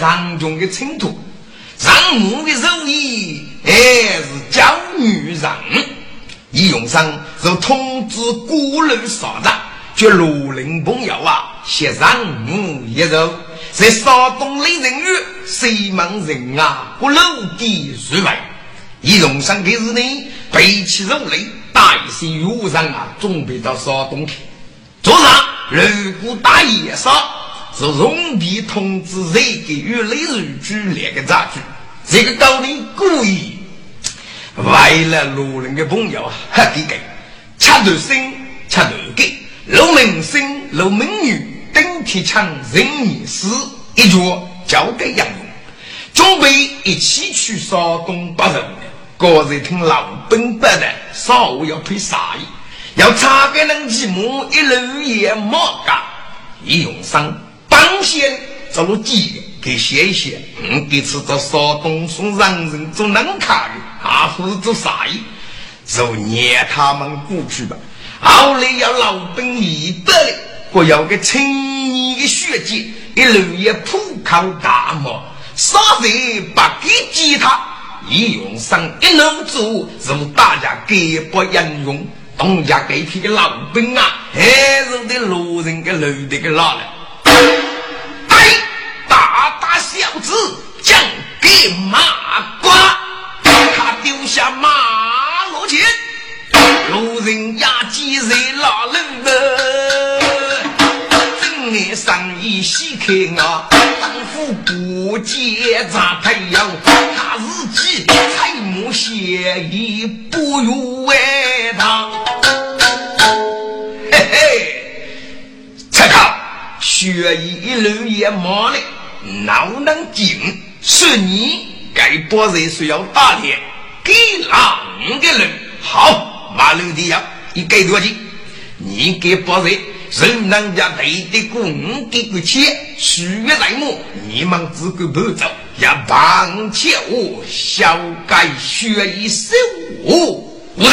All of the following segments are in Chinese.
上中的尘土，上母的肉衣还是教女人。李永生就通知孤楼少长，叫罗林朋友啊，写上母一肉，在山东雷人月，西门人啊，不露地水外。李永生这日呢，背起肉类，带些药上啊，准备到山东去。早上，如果打夜杀，是容地通知这个月雷人居两个杂剧，这个高人故意。为了路人的朋友啊，哈给给，吃头生，吃头给，路明星，路美女，顶天枪，人意死，一脚交给杨勇，准备一起去山东北人。个人听老本本的，稍微要推啥意，要查个人积木，一路也莫干。一用上帮先走路几个。给写一写，嗯，这次到山东送让人做能卡的，还是做啥意？就撵他们过去吧。后来要老兵一百里，我要个青年的血姐，一路也铺靠大漠，啥人把给吉他？一用上一路走，如大家给不应用，东家给批的老兵啊，还是得路人给路的给拉了。马瓜，他丢下马罗钱，路人压几在老人的，正眼生意细看啊，当夫不结扎太阳，他自己才木写意不如外堂，嘿嘿，才看血一路也麻了。哪能进？是你该把人需要打脸，给狼的人好马路的呀！你给多少钱？你给把人人人家赔的过五给个钱，十月来末，你们自个不走，要帮切我小改学一手。无人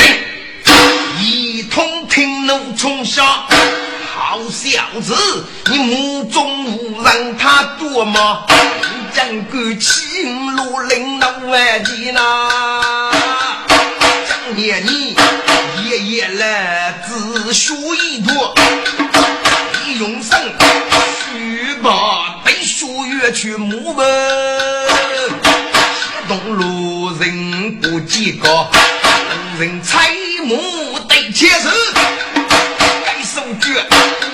一通听怒冲下。好小子，你目中无人，他多么？你将个青罗领导万计呐？张年你爷爷来自学一多，李永生去把背书月去木门，东路人不几个，路人采木得切实。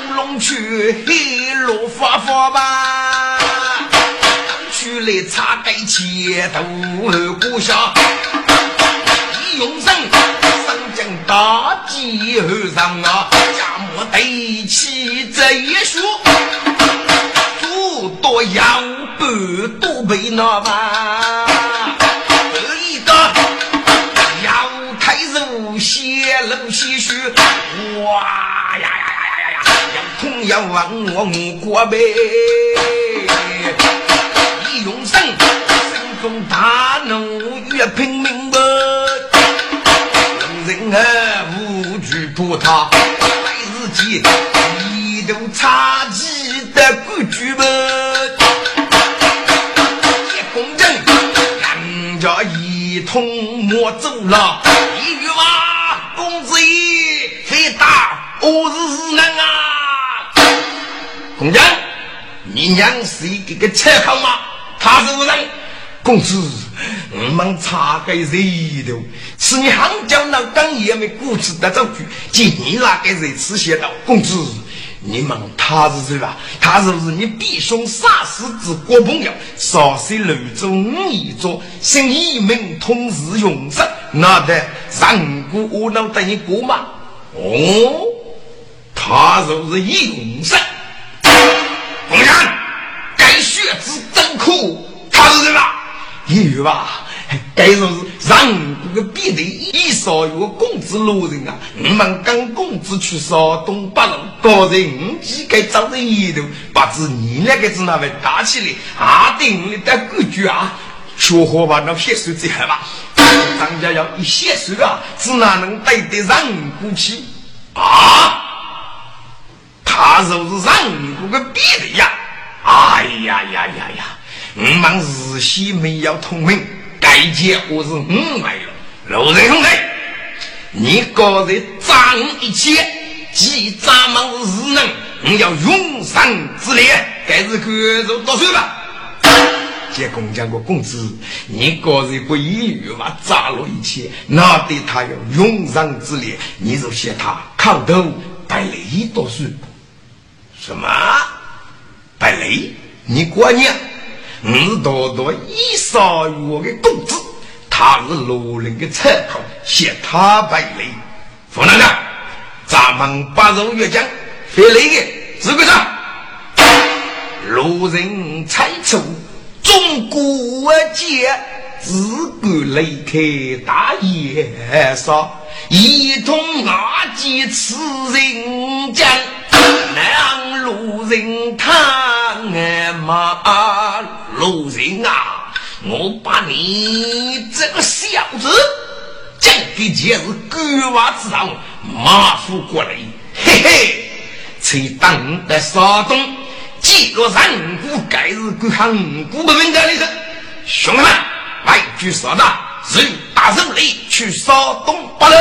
乌龙去黑罗发发吧，去来插盖前头故乡，李永生上将大吉后上啊，家母对起这一说，诸多要不都被那吧，肉血露些血，哇呀！同样望我五过呗，李永生心中大怒，越拼命吧。人儿无惧不他，来自己一头插旗的规矩吧。叶公正，人家一通莫走了，我是人啊！公娘，你娘是一个个切口吗？他是无人。公子，我们查个热头，是你杭州那刚也没固执的证据，今年那个人吃些道？公子，你问他是谁吧？他是不是你弟兄杀死之国朋友？少岁楼中一座，姓一名同时永生，那得上古我能等你过吗？哦，他就是永生。公然，该血之真苦，他是谁吧？有吧？该说是上古的必得一少有公子路人啊！我们跟公子去山东八路，刚才五几个长在一头，把子你那个子那位打起来，阿定你的规矩啊！说好吧那血水最好吧？张家要一血水啊，只哪能对得上过去啊？他就是上古个比的呀！哎呀呀呀呀！我们日西没有通明，该结我是五买了。路人兄弟，你个人仗一切，既咱们是人，你要永生之烈，该是各走多少吧？接工匠个工资，你个人不一语话砸了一切，那对他要永生之烈，你就嫌他抗头白雷多少？什么？白雷？你过年，你多多一少于我的工资，他是路人的参考，嫌他白雷。夫人啊，咱们八路越将非雷的资格上，路人猜测。中国界自古雷开大野杀，一同阿姐此人间，两路人看俺马路人啊！我把你这个小子，这个就是狗娃子上马虎过来，嘿嘿，才当的山东。几个人骨盖日骨行骨不明的里头，兄弟们，来举手的，人大胜利去山东八路。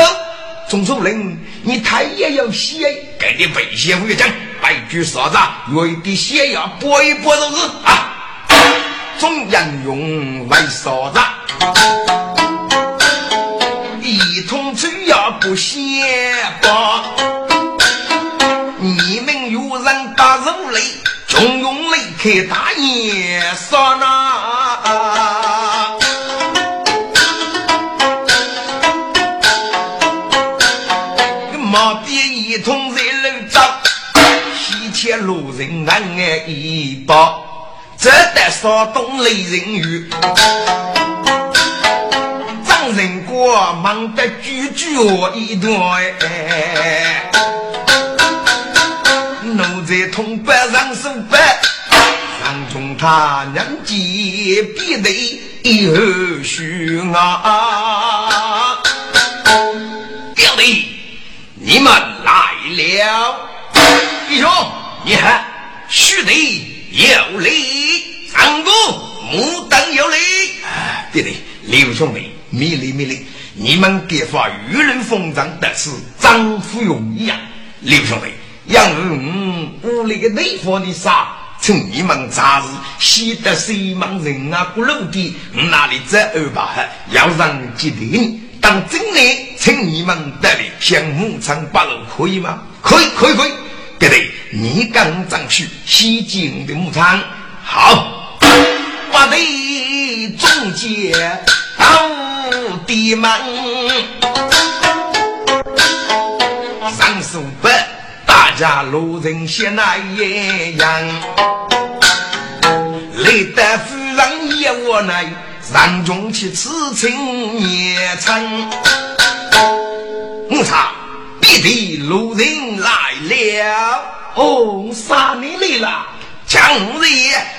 钟守令，你太也要写，给你背些武将，来举手的，为的血要搏一搏就是啊。总杨勇为嫂子，一通吹呀不歇吧。你们有人打人嘞？中用雷开大眼杀那，路人安安一把，这得山东雷人雨，张仁国忙得句句我一段。奴才通北上手北，上中他娘接必得后续啊！表弟，你们来了，弟兄，你看，须得有礼，上公木等有礼。弟弟，刘兄弟，米礼米礼，你们别发与人风章的是张富勇一样，刘兄弟。养儿屋里的内房的啥？趁你们杂事，显得谁忙人啊？不露的，哪里这二把要让吉定？当真的，趁你们得里向牧场八路可以吗？可以，可以，可以。对对，你刚张去西京的牧场，好，八队中间到地门，上手不？家路人先那一样，累得夫人也无奈，让中去此情也成。我操！别的路人来了，哦，杀你来了！强人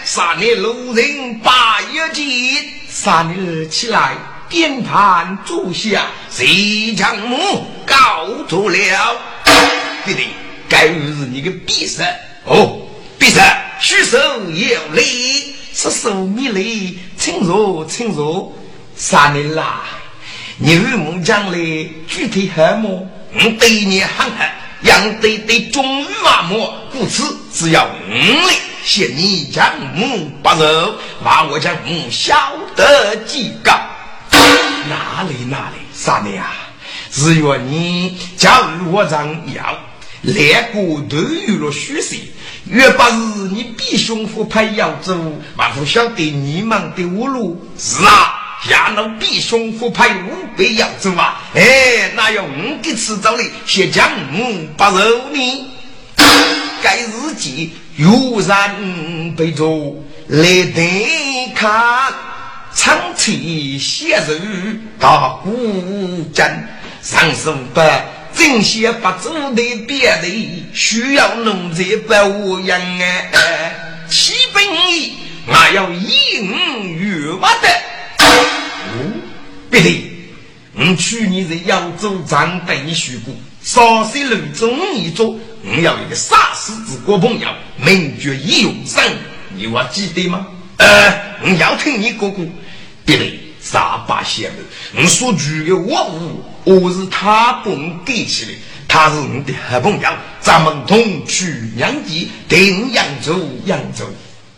杀你路人把一见，杀你起来，点盘坐下，谁将母告出了？别的。该是你个必杀哦，必杀，举手有力，是手米力，请坐，请坐，杀你啦！你木将来具体何么？我对你很狠，养对对终于麻木，故此只要五里，限你将木不肉，把我将木晓得几个？哪里哪里，杀你啊！只愿你假如我这样。两国都有了虚实，越不是你比胸腹派要走，还不晓得你们的无路。是啊，下路比胸腹派五百要走啊！哎，那要五个迟早的，先将五不肉呢？该日记有人背着来登看，长期写入大古镇，上手不？正些不足的别的，需要农在保养哎，七分一，我要一五月不的。哦，别的，我去年在扬州长等你学过，少些路中一做，我要一个杀死之国朋友，名绝一勇生，你还记得吗？呃，我要听你哥哥。别得傻八仙了，我所举的万物，我是他帮给起的，他是我的好朋友，咱们同去阳极，定扬州，扬州。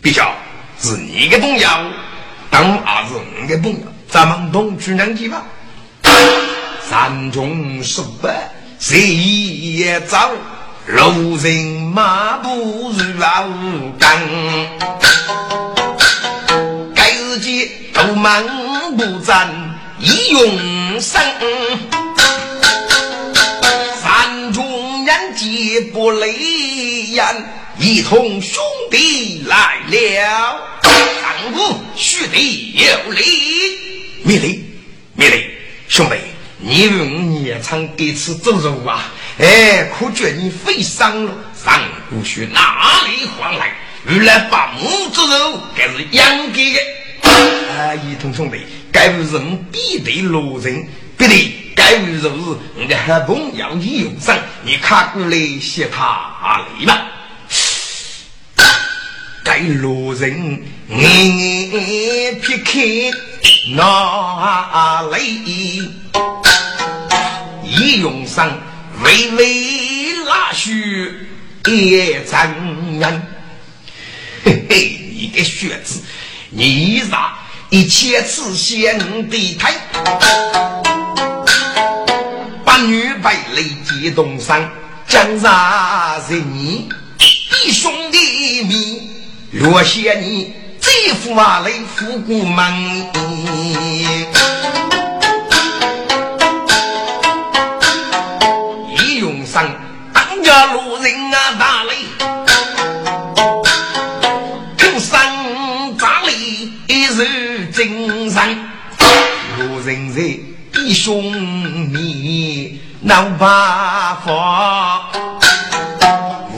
陛下是你的朋友，当然是我的朋友，咱们同去阳极吧。山中十八，谁也走，路人马不如老干。该日记都忙不战一用生，山中人皆不累言，一同兄弟来了，上古须得有礼，灭礼灭礼，兄弟。你用夜场给吃走肉啊？哎，可觉你飞伤了。上古去哪里还来？原来把母之肉，该是养给的。啊，一同兄弟，该为人必得路人，必得该为肉是你的好朋友你用上，你看过来谢他来吧。该路人，你撇开哪里？一用上微微拉须也 zan 人，嘿嘿，你个血子，你咋一千次先的台？把女白泪接东山，江山是你弟兄的命，若嫌你这副马来富过门。一用上当家路人啊，打雷，听声炸雷一日精神。路人在弟兄你闹八方，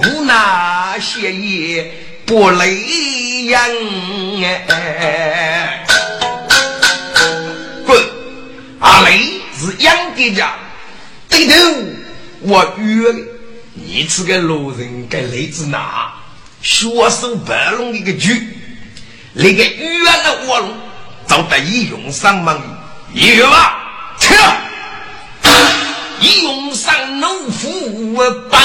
无奈谢也不累人哎。滚！阿雷是杨爹家，对头我约。你这个路人该来自哪？血手白龙一个局，那个冤的卧龙，找得一用上门，一吧，去！一用上怒斧帮，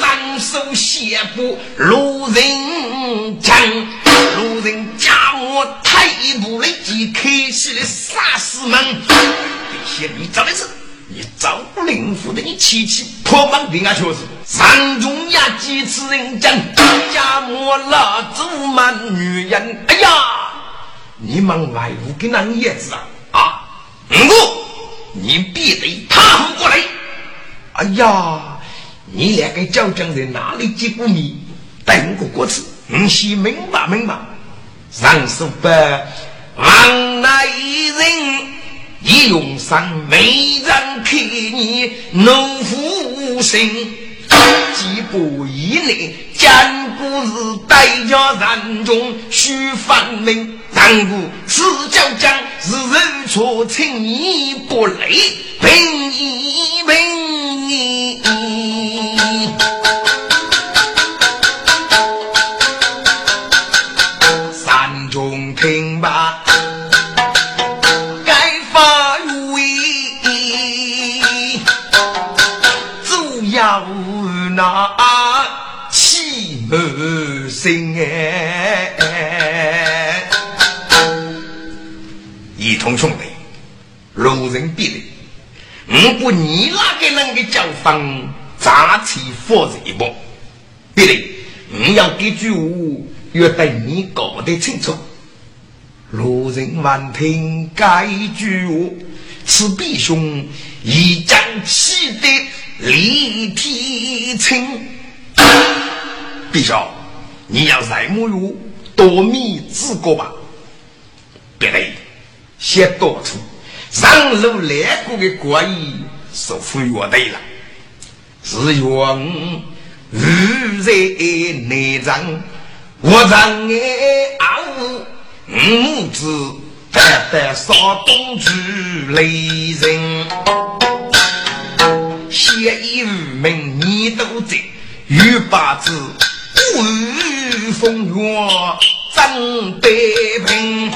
三手写布路人将，路人家我太步来即开始了杀死门，这些你找的是？你赵灵府的你七七破门平安确实，上中呀几次人讲家莫拉祖满女人，哎呀，你们外屋给那叶子啊啊，我你必得踏过来，哎呀，你两个叫将在哪里见过面？等个过次，你先明白明白，上手不往那一人。一用上没人看你怒虎心，几步以内讲故事，代价人中须分明。当故此交将是人错，请你不累，平一平。三中听罢。心哎！一同兄弟，路人别离，我不你那个人的叫方，杂气佛一不？别离，你要这句话，要等你搞得清楚。路人闻听该句话，此弟兄一将气得。李天清，陛下，你要在木有多米之国吧？别来，先多处上路来过的国意是服乐队了，是用日在内脏，我让爱傲五子单单少东去雷人。写一无名你都在，玉八字威风月，张北平。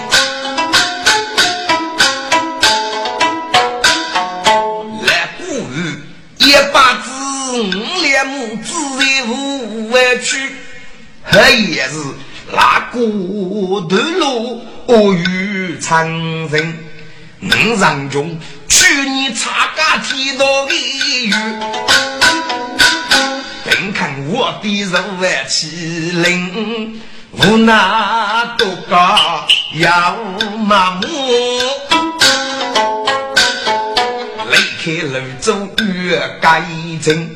来古语一八字五两木，自然无委屈。这也是那古段路，我与长人五上中，去年参加天道的雨。并看我的肉万麒麟，无奈多高要麻木，离开泸州越改正，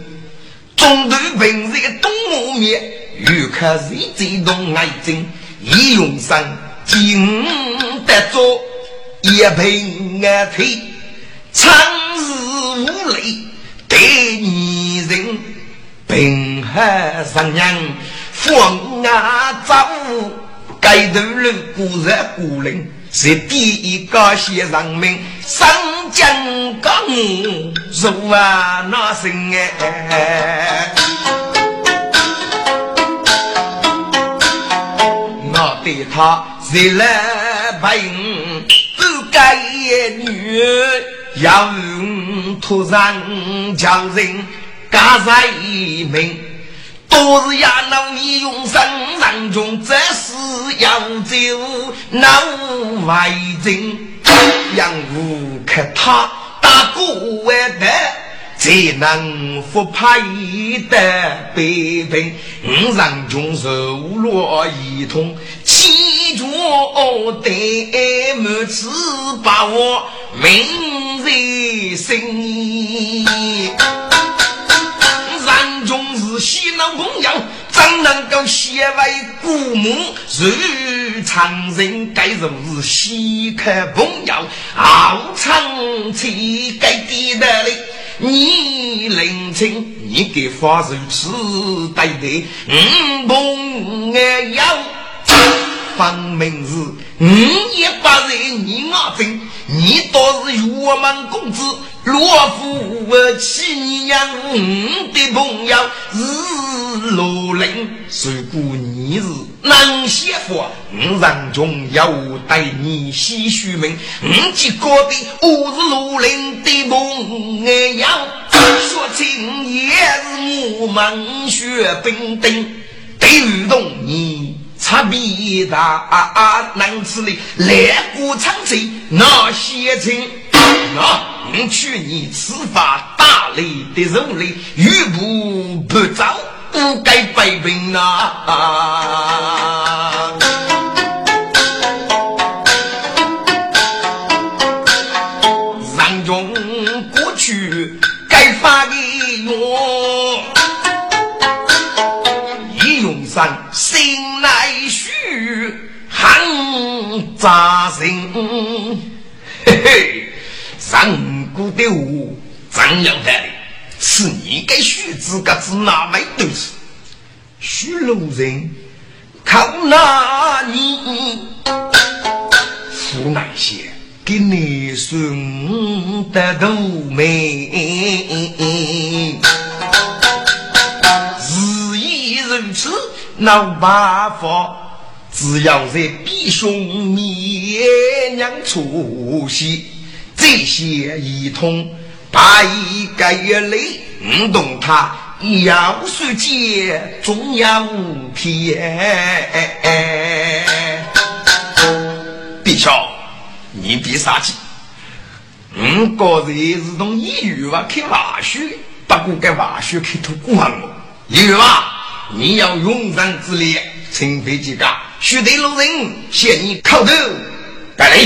中途平日东吴面，又看谁最动爱情，一用上金得做一平安腿，长日无泪对女人。平海上人风啊走，街头路过热古岭，是第一个先人民，上江岗入啊那声哎，我对他是来平，不该女要用土上强人。家在一名，多日呀，那你用生人中，这是要走难为情。杨武看他打过万的，才能复派的北平。五人中受落一通，七绝对满此把我明在心。西南朋友怎能够写为古墓？如常人该如是稀客朋友，傲长气该地的嘞。你认清，你给发如此对对，五朋友分明是五一八人，你阿真，你倒是我们公子。若夫妻娘的朋友是罗林，如果你是男媳妇，我让中要带你洗须名。我结果的我是罗林的朋友，说情也是我们学兵丁，对动你差别大，能吃的来过长嘴那些情那。你去你吃法大雷的肉类，欲不不招，不该背兵啊！扎心，嘿嘿。上古的我怎样的？是你给须知个子那枚东西？许路人靠那你湖南些给你送的豆梅，日已如此，闹办法。只要在弟兄面娘出息。这些一通，百个月来，唔懂他要世界重要天。弟兄，你别杀气。我个人是从医院啊开挖学，不过该挖学开头过我。医院啊，你要勇敢自立，清飞几个，须得路人嫌你口头带来。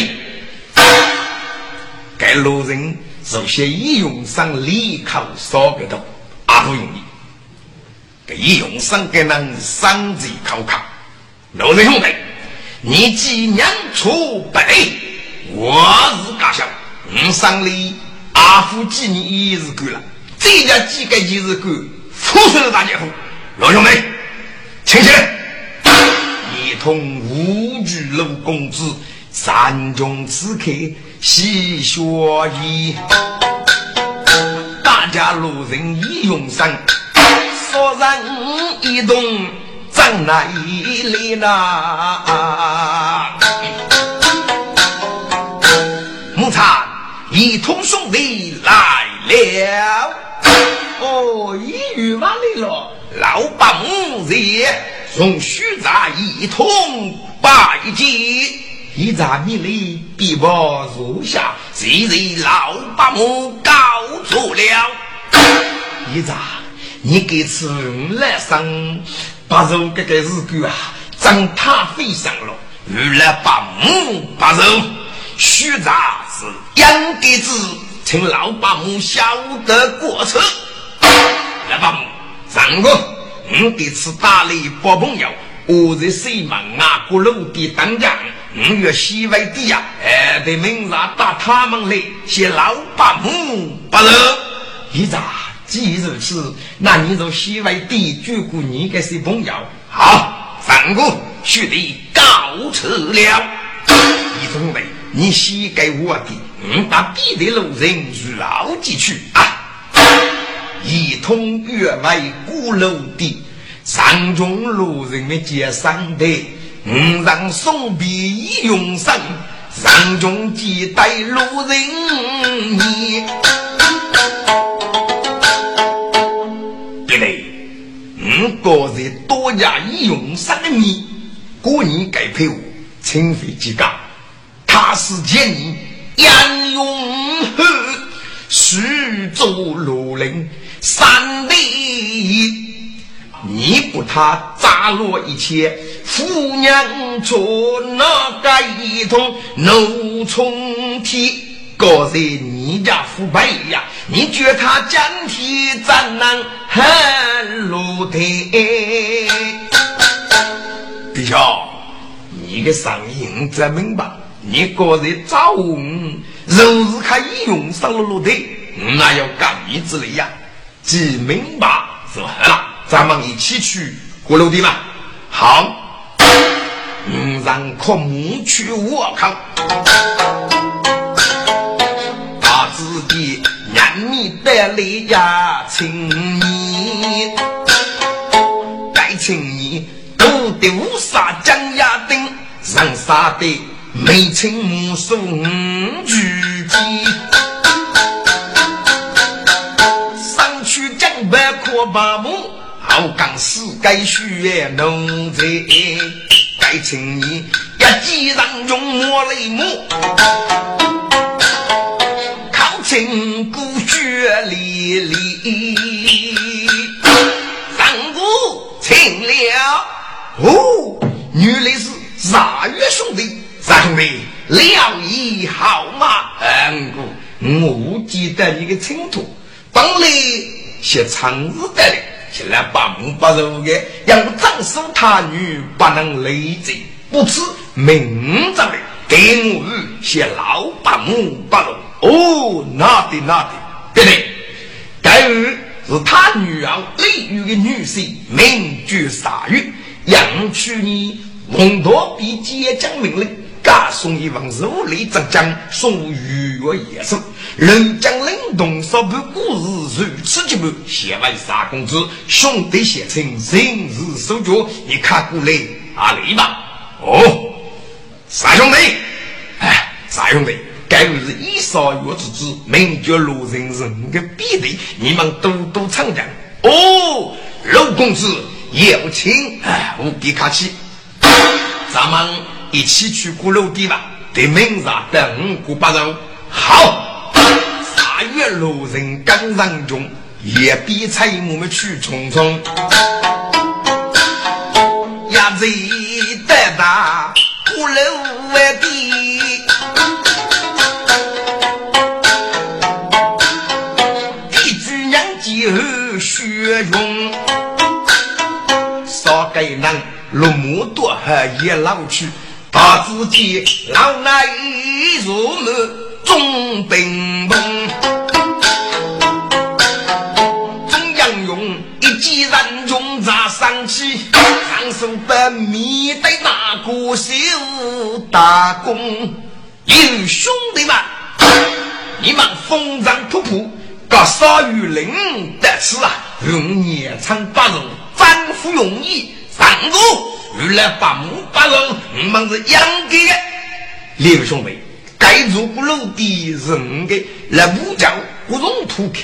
该路人首先一用上利口少个头，阿不容易。给一用上给人三字口卡，路人兄弟，你既娘出不来我是家乡，我上里阿夫几年一日够了，这家几个一日够，富庶大家伙，老兄弟，请起来，同五句老公子。山中此刻喜雪意，大家路人已用上，说人一动怎哪里呢？木灿一同兄弟来了。哦，一语万里了，老八木爷从徐家一同拜见。一扎米里必报如下，今日老八母告错了。一扎，你给此人来生，八寿这个日子啊，真太费上了。为了八母八寿，徐家是应该子，请老八母晓得过错。老八母，三个，你这次打了八朋友，我在西门啊鼓楼的当家。五月西外地呀，哎，得明早打他们来，写老八母不肉。一咋？既如此，那你就西外地举过你个些朋友。好，三个兄弟告辞了。一中尉，你写给我的，我把别的路人绕进去啊。一通越外鼓楼的，三中路人们接上的。五让送别已永生，上中几代路人你。别来，五个人多加已永生的你，过年该陪我，清费几个。他是见你杨永和，徐州路人三弟。你不他砸落一切，夫娘做那个一通怒冲天，高在你家腐败呀！你觉他今天怎能很落台？弟兄，你的声音真明白，你个人早若是可以用上了落台，那要干你之类呀？既明白是了。咱们一起去过楼的嘛？好，嗯，让科目去我靠，把自己年米带来呀，请你，该请你都丢啥江呀丁，让啥的没请母送举鸡，去江北可把母。好刚世该学奴才，该请你一记人用磨泪磨，考清古学历历，上古请了。哦，原来是啥月兄弟，啥兄弟了一好嘛？嗯，我记得你的清楚，本来写长日的嘞。起来把门不入的，让长孙他女不能累赘，不知明着的，给我写老把门不入。哦，那的那的，对对，该日是他女儿李玉的女婿，名绝杀玉，养娶你蒙多比接将命令。加送一封如雷之将，送玉月夜寿。人将冷冻烧盘故事如此之般，写为三公子兄弟写成人日手脚，你看过来啊来吧。哦，三兄弟，哎，三兄弟，该是一少月之子，名叫陆人人的必弟，你们多多参加。哦，陆公子有请，哎，无比客气，咱们。一起去鼓楼地吧，对门上等五八人。好，三月路人刚上中，也比彩我们去匆匆。鸭子带大鼓楼外地，地主娘家后血容，少给人落木多还也老去。他自己老来入门中兵崩，中央用一记人中砸上去，长手把米对那个手打工。有兄弟们，你们风尘仆仆，搞少于零得吃啊，用年长八路反复容易，上路。原来八木八人，我们是养给的。李兄弟，该如不落的人的来武将不容土开，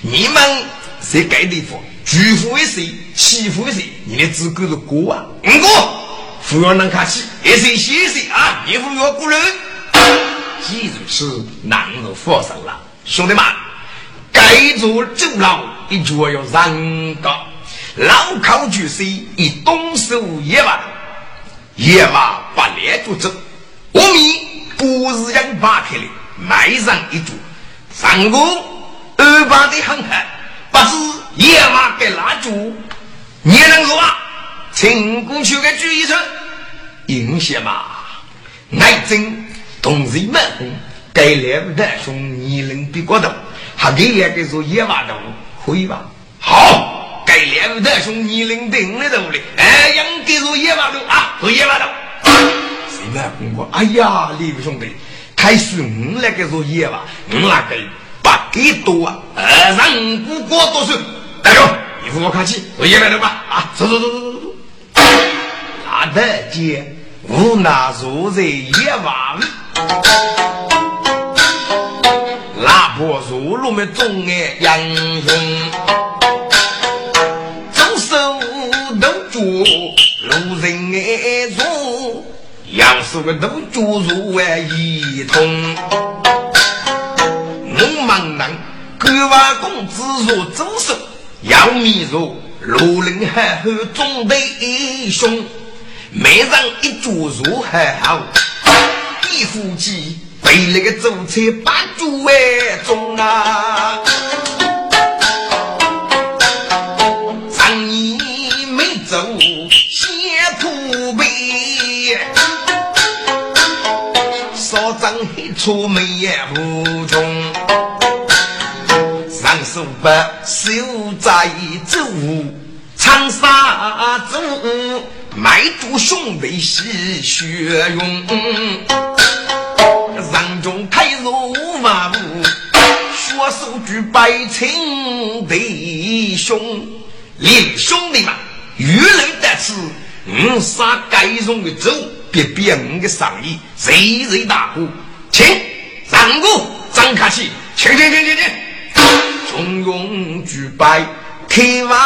你们是该地方，巨富为谁，欺负为谁？你的资格是过啊，五过。不要能客气，一岁谢岁啊！你不要过人，既如此，难如佛生了。兄弟们，该做酒老，一脚要让个老靠巨水，一动手野马，野马把猎就走。我们不是养八开的，埋上一桌，上个二八的很狠，不是野马给拉住，你能说啊？请过去个举一声，应些嘛，爱真同人们该来不得兄年龄比过大，还给两个说野娃头，会吧？好，该来不得兄年龄定了头的，哎，应该说野娃头啊，说野娃头。谁来问我？哎呀，李兄弟，开始我那个说野娃，我那个八给多啊，呃，让不过多少？大哥，你扶我看齐，说野娃头吧，啊，走走走走走。大德姐，我那如在野娃拉破如路们中爱英雄，路人爱如，右手个都捉如爱一通。我忙人各娃公子若左手，要米如路人还后中的英雄。每人一桌肉还好，一夫妻被那个主菜把酒为重啊！长黑粗眉不中，上手不手在走，长沙走。卖主兄弟吸血用，人中开入万，血手举百亲弟兄，连兄弟们，遇人得此，我杀该中的走，别别我的上衣，谁人大呼，请。上鼓，张开气，请请请请请，中庸举杯开瓦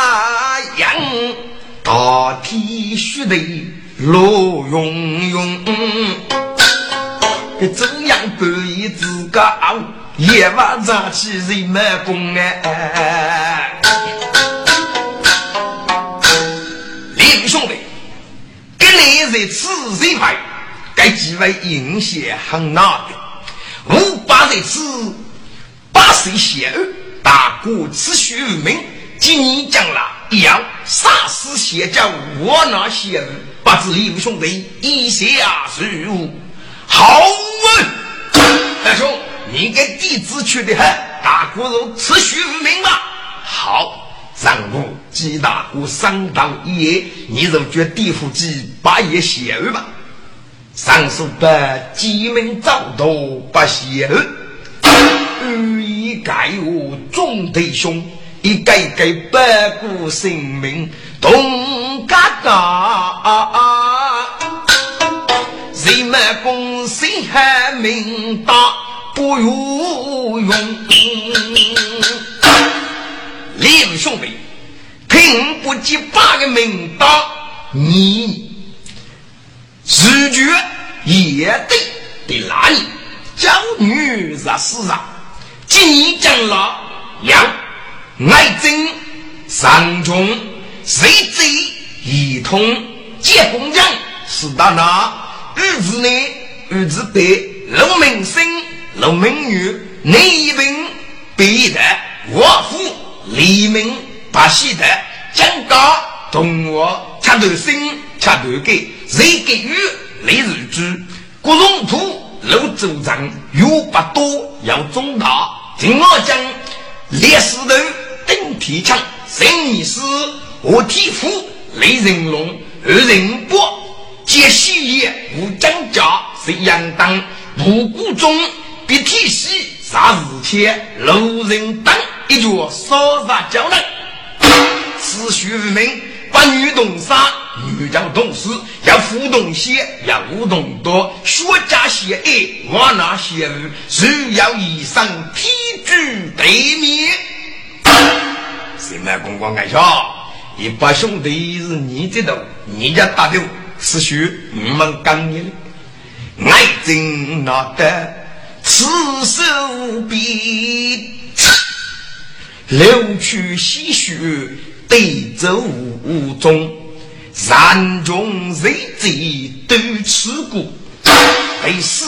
阳。大体须得罗永永，这样半夜自个夜晚早起人满宫哎。李兄弟，跟你在此人派，该几位英贤很哪的？五八在此，八岁贤儿，大国此虚名。今年将来要杀死邪教我那些人，不知李武兄弟意下如何？好啊！大兄，你给弟子去的很，大哥如此虚名吗？好，上午姬大哥上当一夜，你就觉地府鸡八爷邪儿吧。上书不鸡鸣早多不邪儿，欲以盖我众弟兄。一改改百古性命同嘎嘎，人们共心还明大不有用。李兄弟，听不及八个名大，你自觉也得得哪里？教女是死啊，今年将老养。爱憎上中谁贼一通结公将是大拿日子内日子北龙门生龙门女内一兵北的我府黎明把西的将高同我恰头生恰头给谁给予？雷日之。国荣土楼州长有不多要中大。听我讲烈士头顶天枪，神尼斯，我天父雷人龙，二人波，接西叶无张家，是阳当。无谷中，必天喜杀日前，路人等一脚烧杀交人，此虚名。把女动杀，女将动死，要互动写，要互动多，学家写爱，往那写日，只要以上批举对面。谁来公公爱笑？一把兄弟是你这头，你家打的是许我们讲你的，爱真拿得此手臂，流去细血对酒无踪，山中谁贼都吃过，被死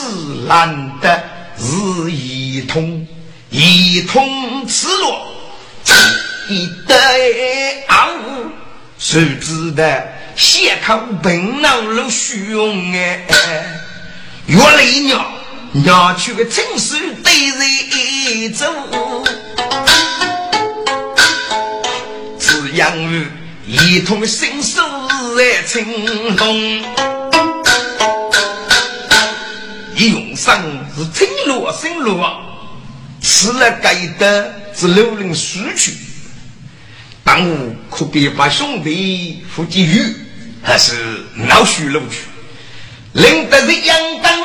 难得是一通，一通赤裸。一对傲，谁知道血口本脑如熊哎？原来娘娘去个城市对人走，只养育一同心手在青龙，一用上是青罗生罗，吃了该得是流人失去。当我可别把兄弟付给鱼，还是老许录取？领得是阳当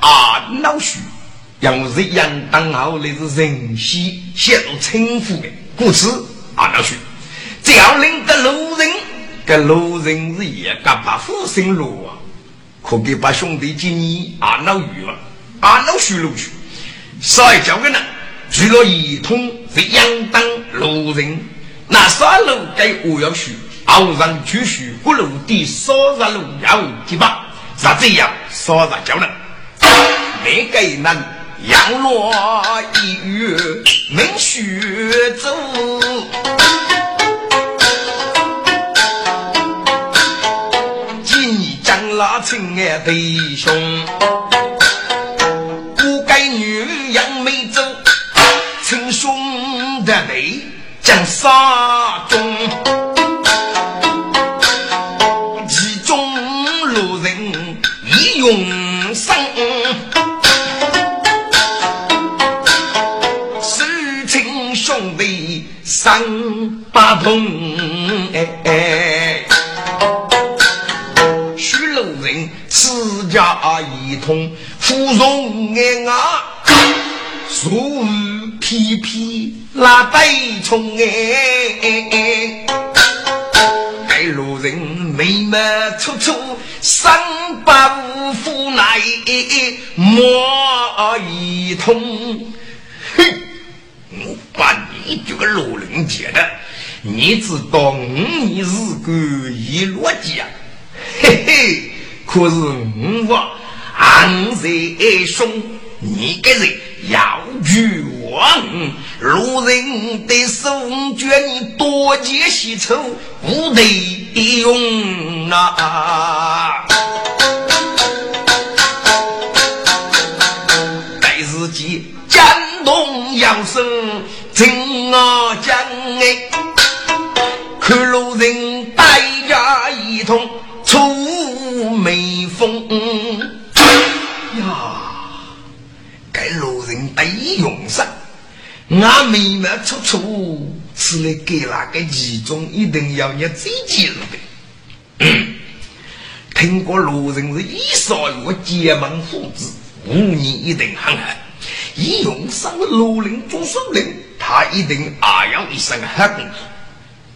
啊，老许，因为是阳当后来是人稀陷入称呼的，故此啊，老许，只要领得路人，跟路人是一个把富生路啊，可别把兄弟建议啊，老余了，啊，老许录取，少一交个人，除了一通是应当路人。那三路该我要去，偶然去许不路的三十路要几把，是这样三十交了。每个人养落一月没学走，拉亲爱弟兄，不该女儿杨梅走，亲兄的妹。将杀中，其中路人已用生，事情兄弟三八通，家一通，芙蓉眼啊，素皮皮。那对冲哎，该路人眉毛粗粗，三把五夫来莫一通。哼，我把你这个路人接的，你知道你是个一落家，嘿嘿，可是我俺在兄，你个人要拒我。路人的手觉你多结喜仇，无得用啊！待自己江东扬声，听啊讲哎，看路人带家一同俺眉毛粗粗，吃了给那个其中一定要你最记住的。听过路人是一少月结盟父子，五年一定很狠。一用上罗林做首领，他一定还要一身狠功夫。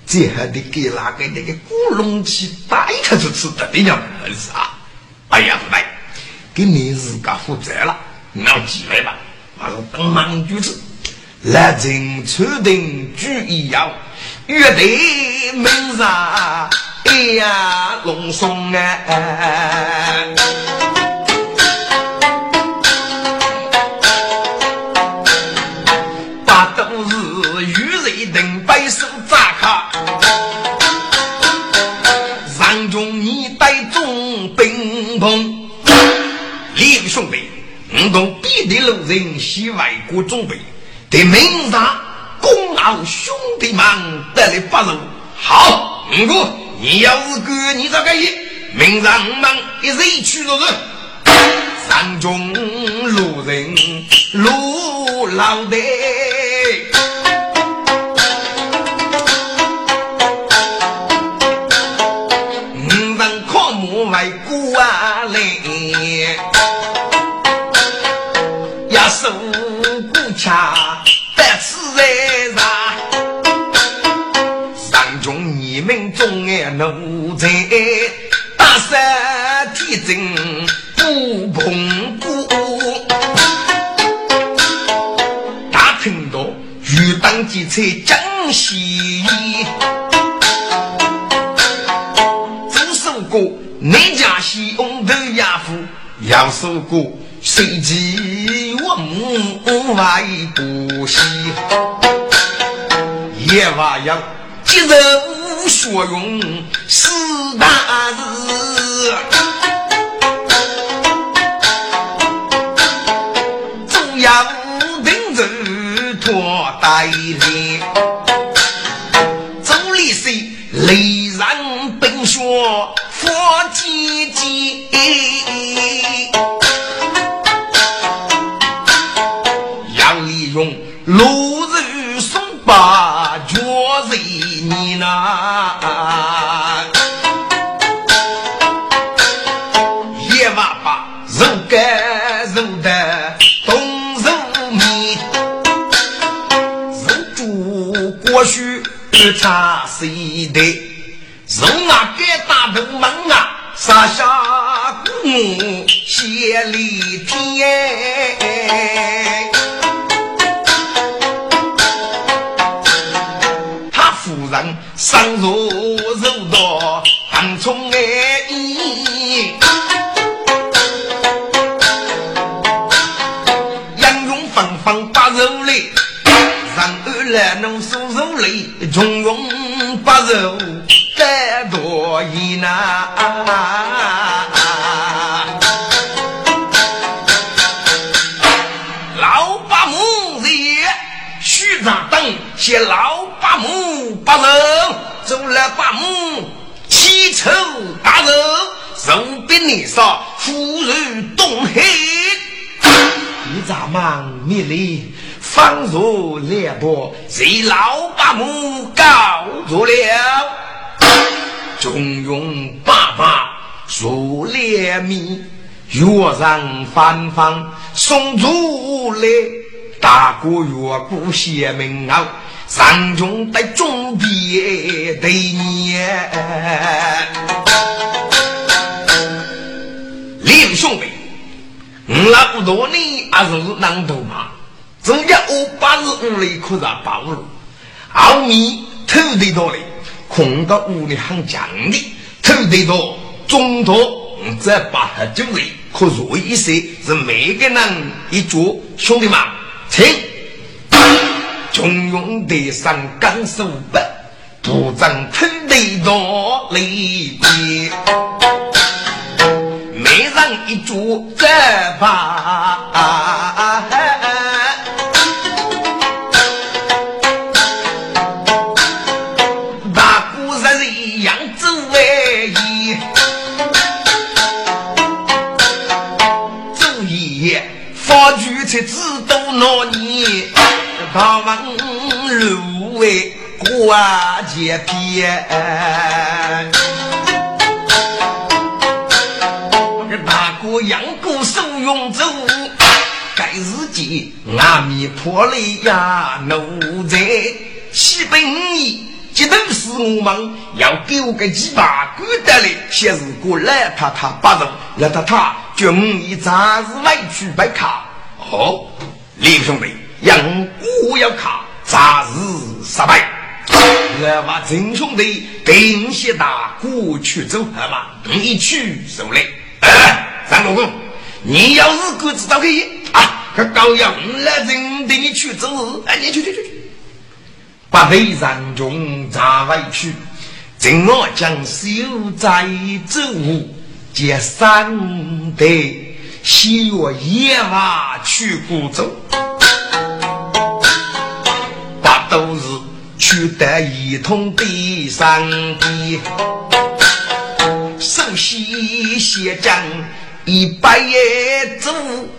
这还得给那个那个古龙旗带他出去的，你要本事啊！哎呀，不对，给你自个负责了，你要记来吧，我说当忙举子。来人出定举一摇，乐队门上哎呀隆松啊！大都是玉人等白手扎卡，上中你带中兵锋，两兄弟，我同必的路人西外国准备。对，名上功劳兄弟们得了不弱，好五哥，你要是干，你咋个意？名上忙，一人去做人，山中路人路老呆，五分靠啊，恰百次在上，上中你们中爱奴才，大山天真不碰过。大听到欲当几车江西衣，周守国内家西红头雅虎杨守国。谁知我母外不喜，夜晚要接受学用四大字，中央定制托带领，周立是雷然本学佛积极。露日松把脚人你那，夜晚把肉干肉的东肉米，肉煮过去茶水的，肉啊给大头门啊，撒下古木谢里天。人上如肉多，当从爱意。杨勇放放把肉嘞，让二来弄手肉嘞，从容把肉带多一呐。老八母也虚长灯，写老，了八母七丑大人，手边年少妇孺东黑。你咋忙你哩方如烈波，谁老八母告住了？中庸爸爸如烈米，月上翻方送出来，大哥越过邪门后，上中在中边对年。李兄弟。我那不多呢，还是能头嘛？人家我八十五里可是八五路，后面偷得到嘞，空个屋里很强的，偷得到中途这八十九里，可若一些是每个人一桌，兄弟们请，中庸的上干手本，不争偷得到里边。每人一株这把，大姑日日扬州为宜，周爷发举才知道那年，他们路为挂街边。大哥杨过手用走，该日间阿弥破雷呀，奴才西北五亿，这都是我们要给我个几把管得来，些日过来他他不走，来他他就五亿暂时委屈白卡。哦，李兄弟，杨过要卡，暂时失败。来嘛，陈兄弟，定些大哥去走好嘛，你去受累。哎，张老公，你要是个知道可以啊，可高阳来人带你去走，哎，你去去去去，把北上中扎回去，正我将手在走，接三代西岳野马去古州，都是取得一通的上帝。首席写将一百也走，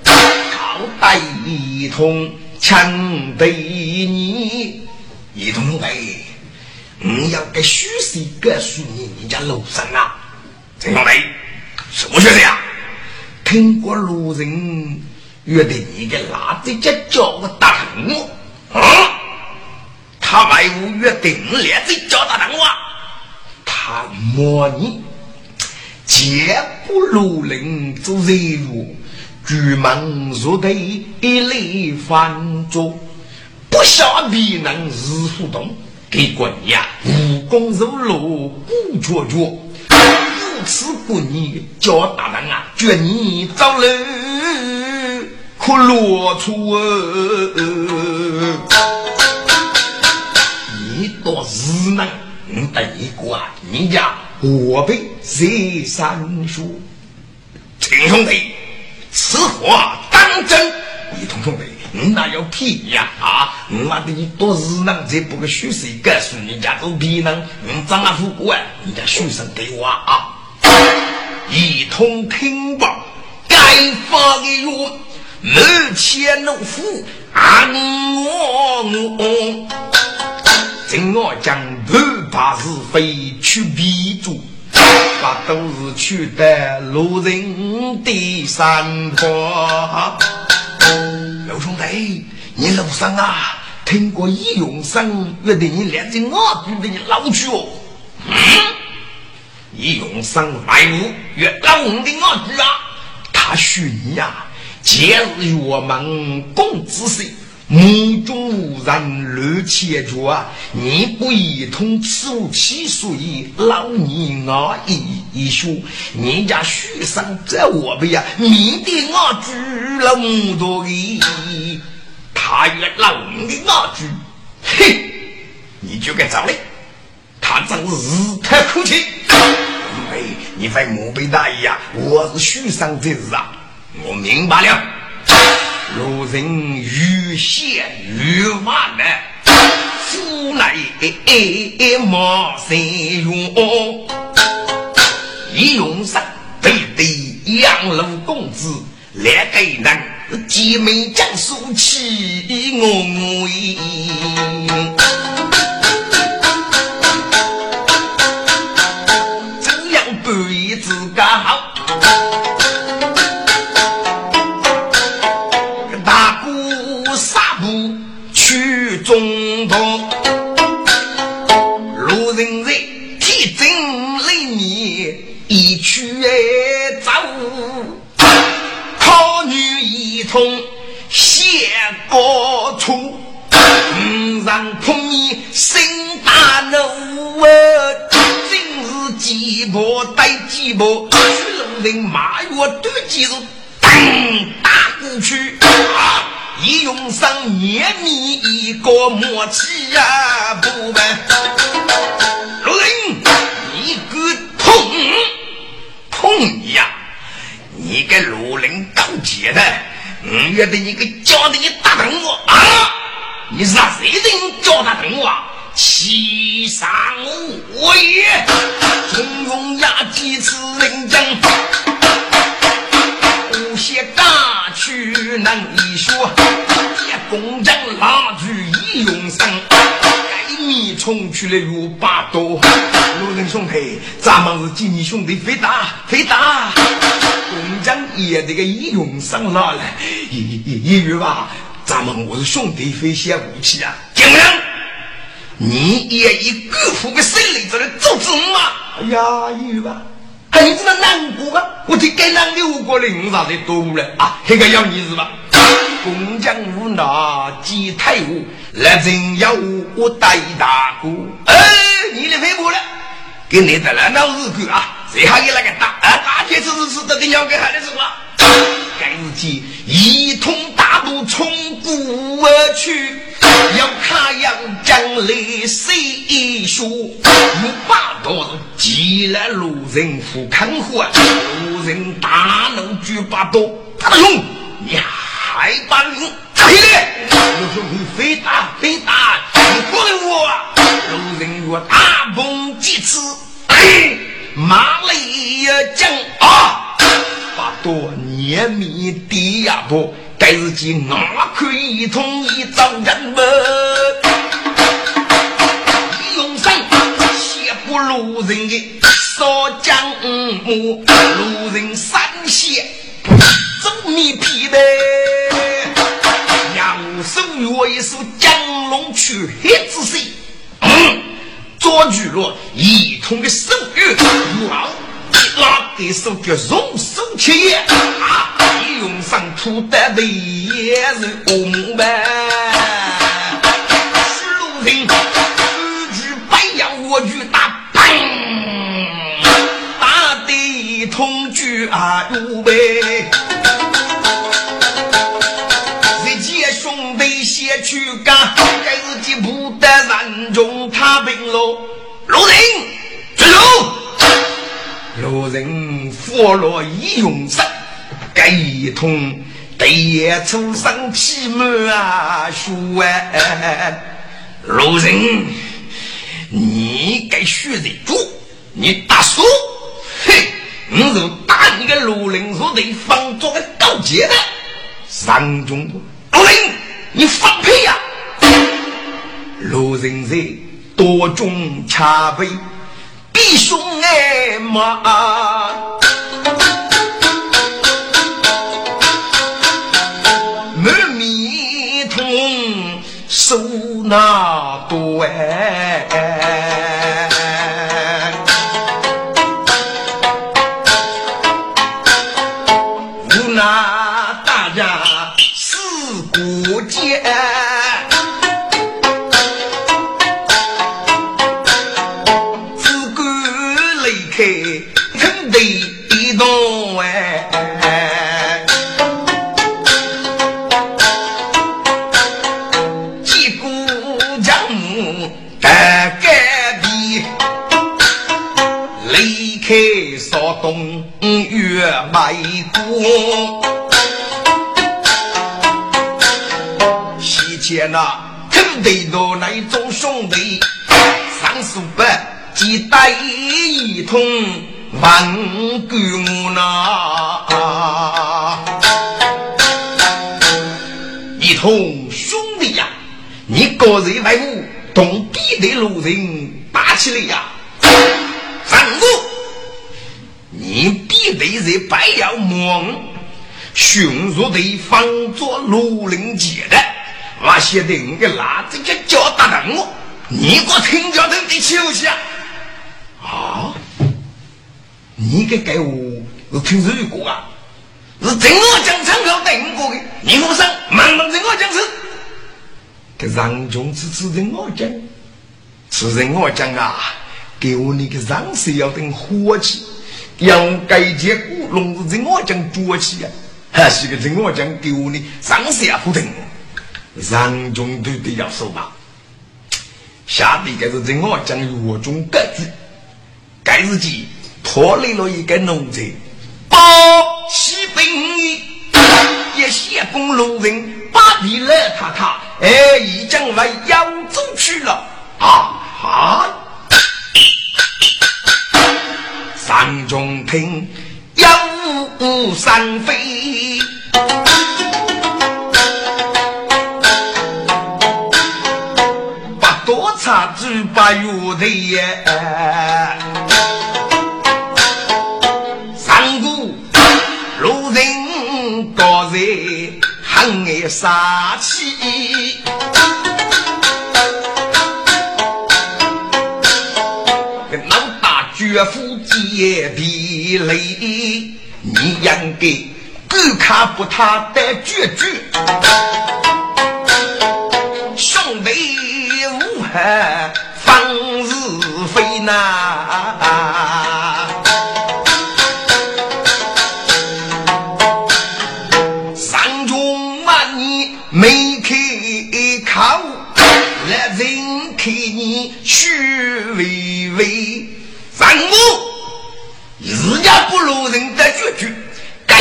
靠带一通枪对你，一通对，你要给虚实告诉你，人家楼上啊，陈兄弟，什么学的呀？听过路人约定你个拿着这叫我打我啊？他为我约定来这叫打我，他他模拟，结不如林做人物，举门入对一类翻桌，不下必能日互动，给滚呀！武功如路古绝绝，如此过你叫大人啊，绝你走了可落出多日能。你等一个啊！你家我辈谁三叔，亲兄弟，此话当真？一同兄弟，你哪有屁呀？啊！我妈的，你多日能再不个虚实告诉你家都屁能？你张阿福过你家学生给我啊！一通听罢，该发的药，门前怒虎安我。正我将不怕是非去逼住，把都是取得路人的山坡。刘兄弟，你路上啊，听过易永生约定你连着我住的你老去哦。嗯，易永生来无约老五的我住啊，他许你呀，今日我们共之事。目中无人乱切角啊！你不一通此物七岁老年啊一一说，人家书生这我辈呀，面对我举了木多的，他越老的我举，嘿，你就该走嘞！他真是太客气。哎，你非莫被大意呀！我是书生这是啊，我明白了。路人愈险愈万难，夫来莫谁用？一用上背对杨楼公子，来给人姐妹将书起我意。怒啊！今日几波带几波，路人马月对几日，噔打过去啊！一用上捏你一个默契呀，不问。路人，你个痛痛呀！你个路人高洁的，我约的你个叫的你打疼我啊！你是谁人叫他疼我？七杀我也，从容压几次人将。些大去难一说，一工匠拉住一用生，该你冲去了六把刀。路人兄弟，咱们是几年兄弟，非打非打。工匠也这个一用生拿来，一一一月吧，咱们我是兄弟，非写武器啊。金人，你也以国父的胜利在来做主吗？哎呀，一月吧。你知道难过啊？我听该难六个人啥子多了啊？这个要你是吧？工匠无奈几太武，来人要我我带大哥。哎，你的飞过了，给你的来老日子啊！谁还给那个打啊？大姐只是是得给娘给孩子是吧？该日记一通大步冲过去。要看杨将来谁说？我把刀急了路人夫看火，路人大怒举把刀，大勇，你还把人起来？我说你非打非打，你滚我！路人我大崩几次，嘿马雷呀将啊，把刀碾灭地呀不。该日记哪可以同一遭人们？用上写不路人的少将母，路人三写走米皮的，两手约一首江龙去黑之谁？左举落一通的手语，拉的手脚容手起，啊！一用上土的的也是红白。石路人，一句白羊，我句打，砰！打的通句啊，如白。一见兄弟先去干，该日记不得人中他病喽。路人，住手！路人佛罗一用神，该一通对夜出生气满啊说啊，路人，你该学得住，你打输，嘿，我就打你个路人说对方做个高阶的，上中路人，你放屁呀！路人在多种茶杯。弟兄哎妈，满面通手拿多哎，卖国，西前那肯得到那种兄弟，上书本即带一通万古呐，一通兄弟呀，你个人为伍，同彼得路人打起来呀，上路。你必得在白窑门迅速地方做绿林节的，我晓得你个哪这个叫打人我？你给我听着等的休息啊！啊！你给给我是听谁过啊？是听我讲参考等过的，你不上慢慢听我讲是，给让中之子的我讲，是人我讲啊，给我那个让谁要等火气。杨改结古龙是我讲崛起呀，还是个在我讲丢呢？上下不停，上中都得要收吧。下边该是在我讲药中格局，该日记拖累了一个农村，包西兵也先锋路人把地来他他，哎，已经往扬州去了啊啊！山中听，有雾山飞，不多差子不月的耶。上古路人高人很爱杀气。岳父接地雷，你应该观看不他的绝句，兄弟无害方是非呐。三中万年没开口，来人看你虚伪伪。三五，人家不如人的绝句，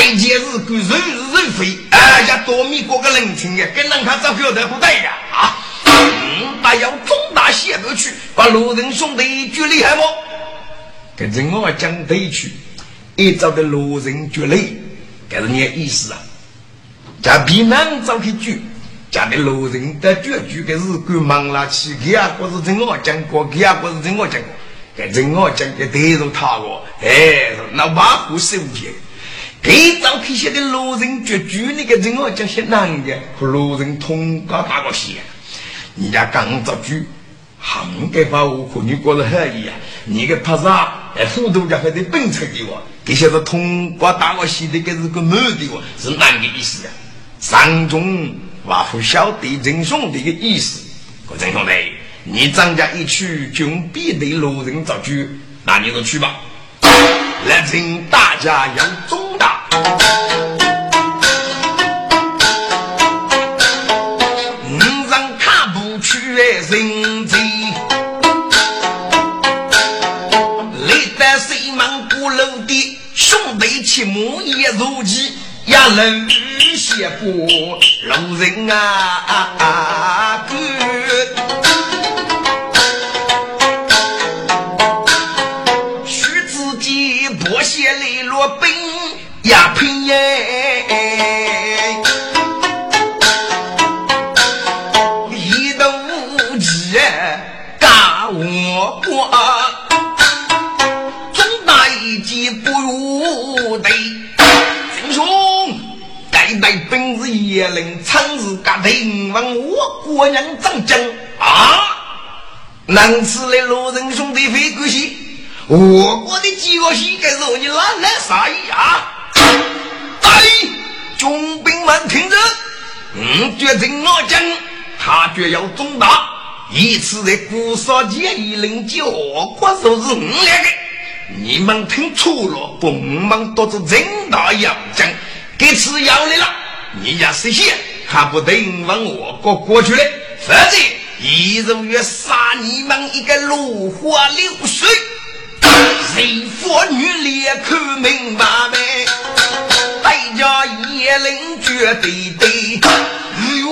该件事干人是人非，哎呀，多米过个人情呀，跟人家找票的不对呀啊！嗯，还要重大写头去，把路人兄弟绝厉害不？跟着我讲对去，一早的路人绝累，这是你的意思啊？在比南找去举，家的路人的绝句，这是干忙了去，给啊，或是跟我讲过，给啊，或是跟我讲过。给人我讲给对着他过，哎，那瓦虎手节，给早批写的路人绝句，那个人我讲些难的，和路人通过打过写，人家刚造句，横给把我和你过得很一样，你个拍啥？哎，糊涂家还得本车的我，这些是通过大我写的，这是个目的我，是哪个意思啊？上中话不晓得真兄弟的意思，我真兄弟，你张家一去，准备对路人造句，那你就去吧。来，请大家要中大。人贼，历代谁忙鼓楼的兄弟齐母一如鸡，也能写过路人啊！哥，难此来路人兄弟非关系，我国的几个膝盖肉你哪来啥意啊？哎，军兵们听着，嗯，决定我讲，他决要中大。一次在古少节一领教，我说是五两个，你们听错了，不们都是真大洋将，这次要来了，你家实现还不得往我国过去了，否则一如月杀你们一个落花流水，谁妇女裂口明白没？代价一领绝对对，哎呦！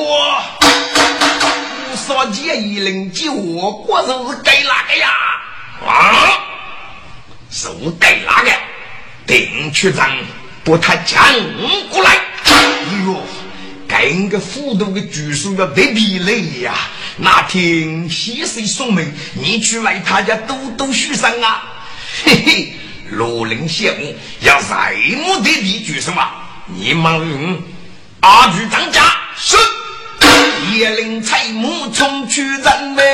少见一人救我，国手是该哪个呀？啊，是我该哪个？丁区长把他抢过来。哎呦，该个糊涂的举手要得比嘞呀！那天西水送门，你去为他家多多许上啊！嘿嘿，罗林羡慕，要再么得比举手啊？你们阿局长家是。叶灵彩木冲去人门，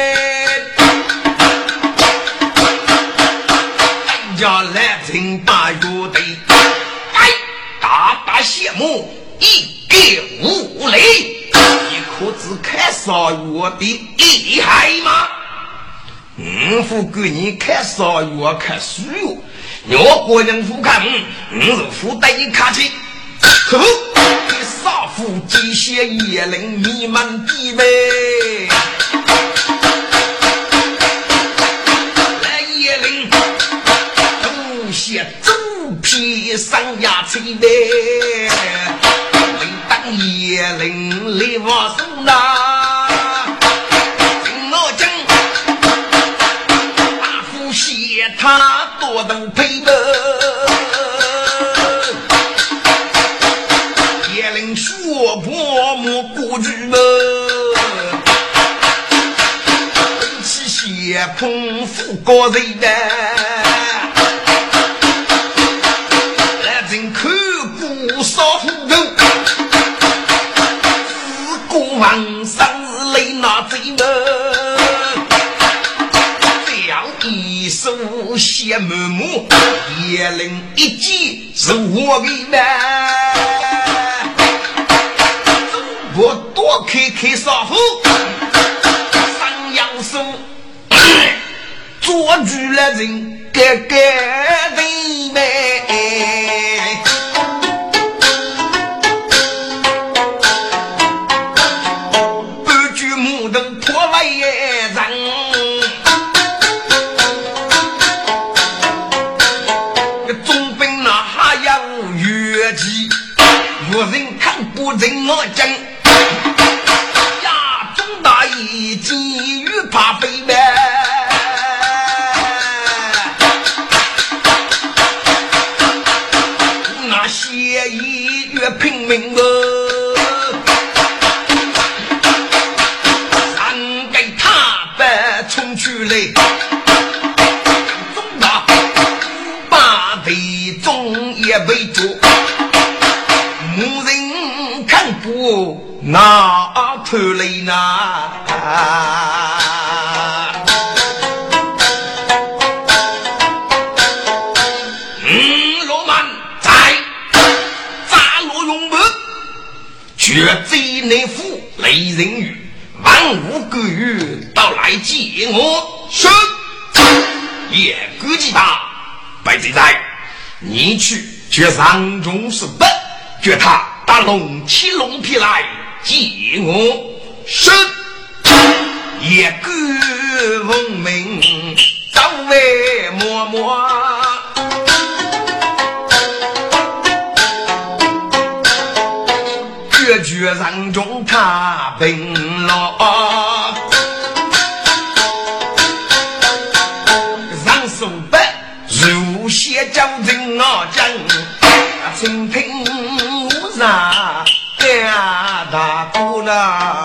大家来听大乐队，哎，大大谢幕一无雷，你可知看少我的厉害吗？嗯，不给你看少我看书哟，我国人不看，嗯，是不带你看去，可不。杀父机械也能弥漫地位，来也能东西走皮上牙齿呗，能当也能来往手呐，我讲大夫写他多能配的。我莫过去么？背起血盆负高人的，血满目，叶灵一击是我的命。我多开开少妇，上阳手，捉住了人格格的美，不人却上中是本，叫他打龙七龙皮来见我。是。也歌闻名，早为默默。决绝人中他病了，على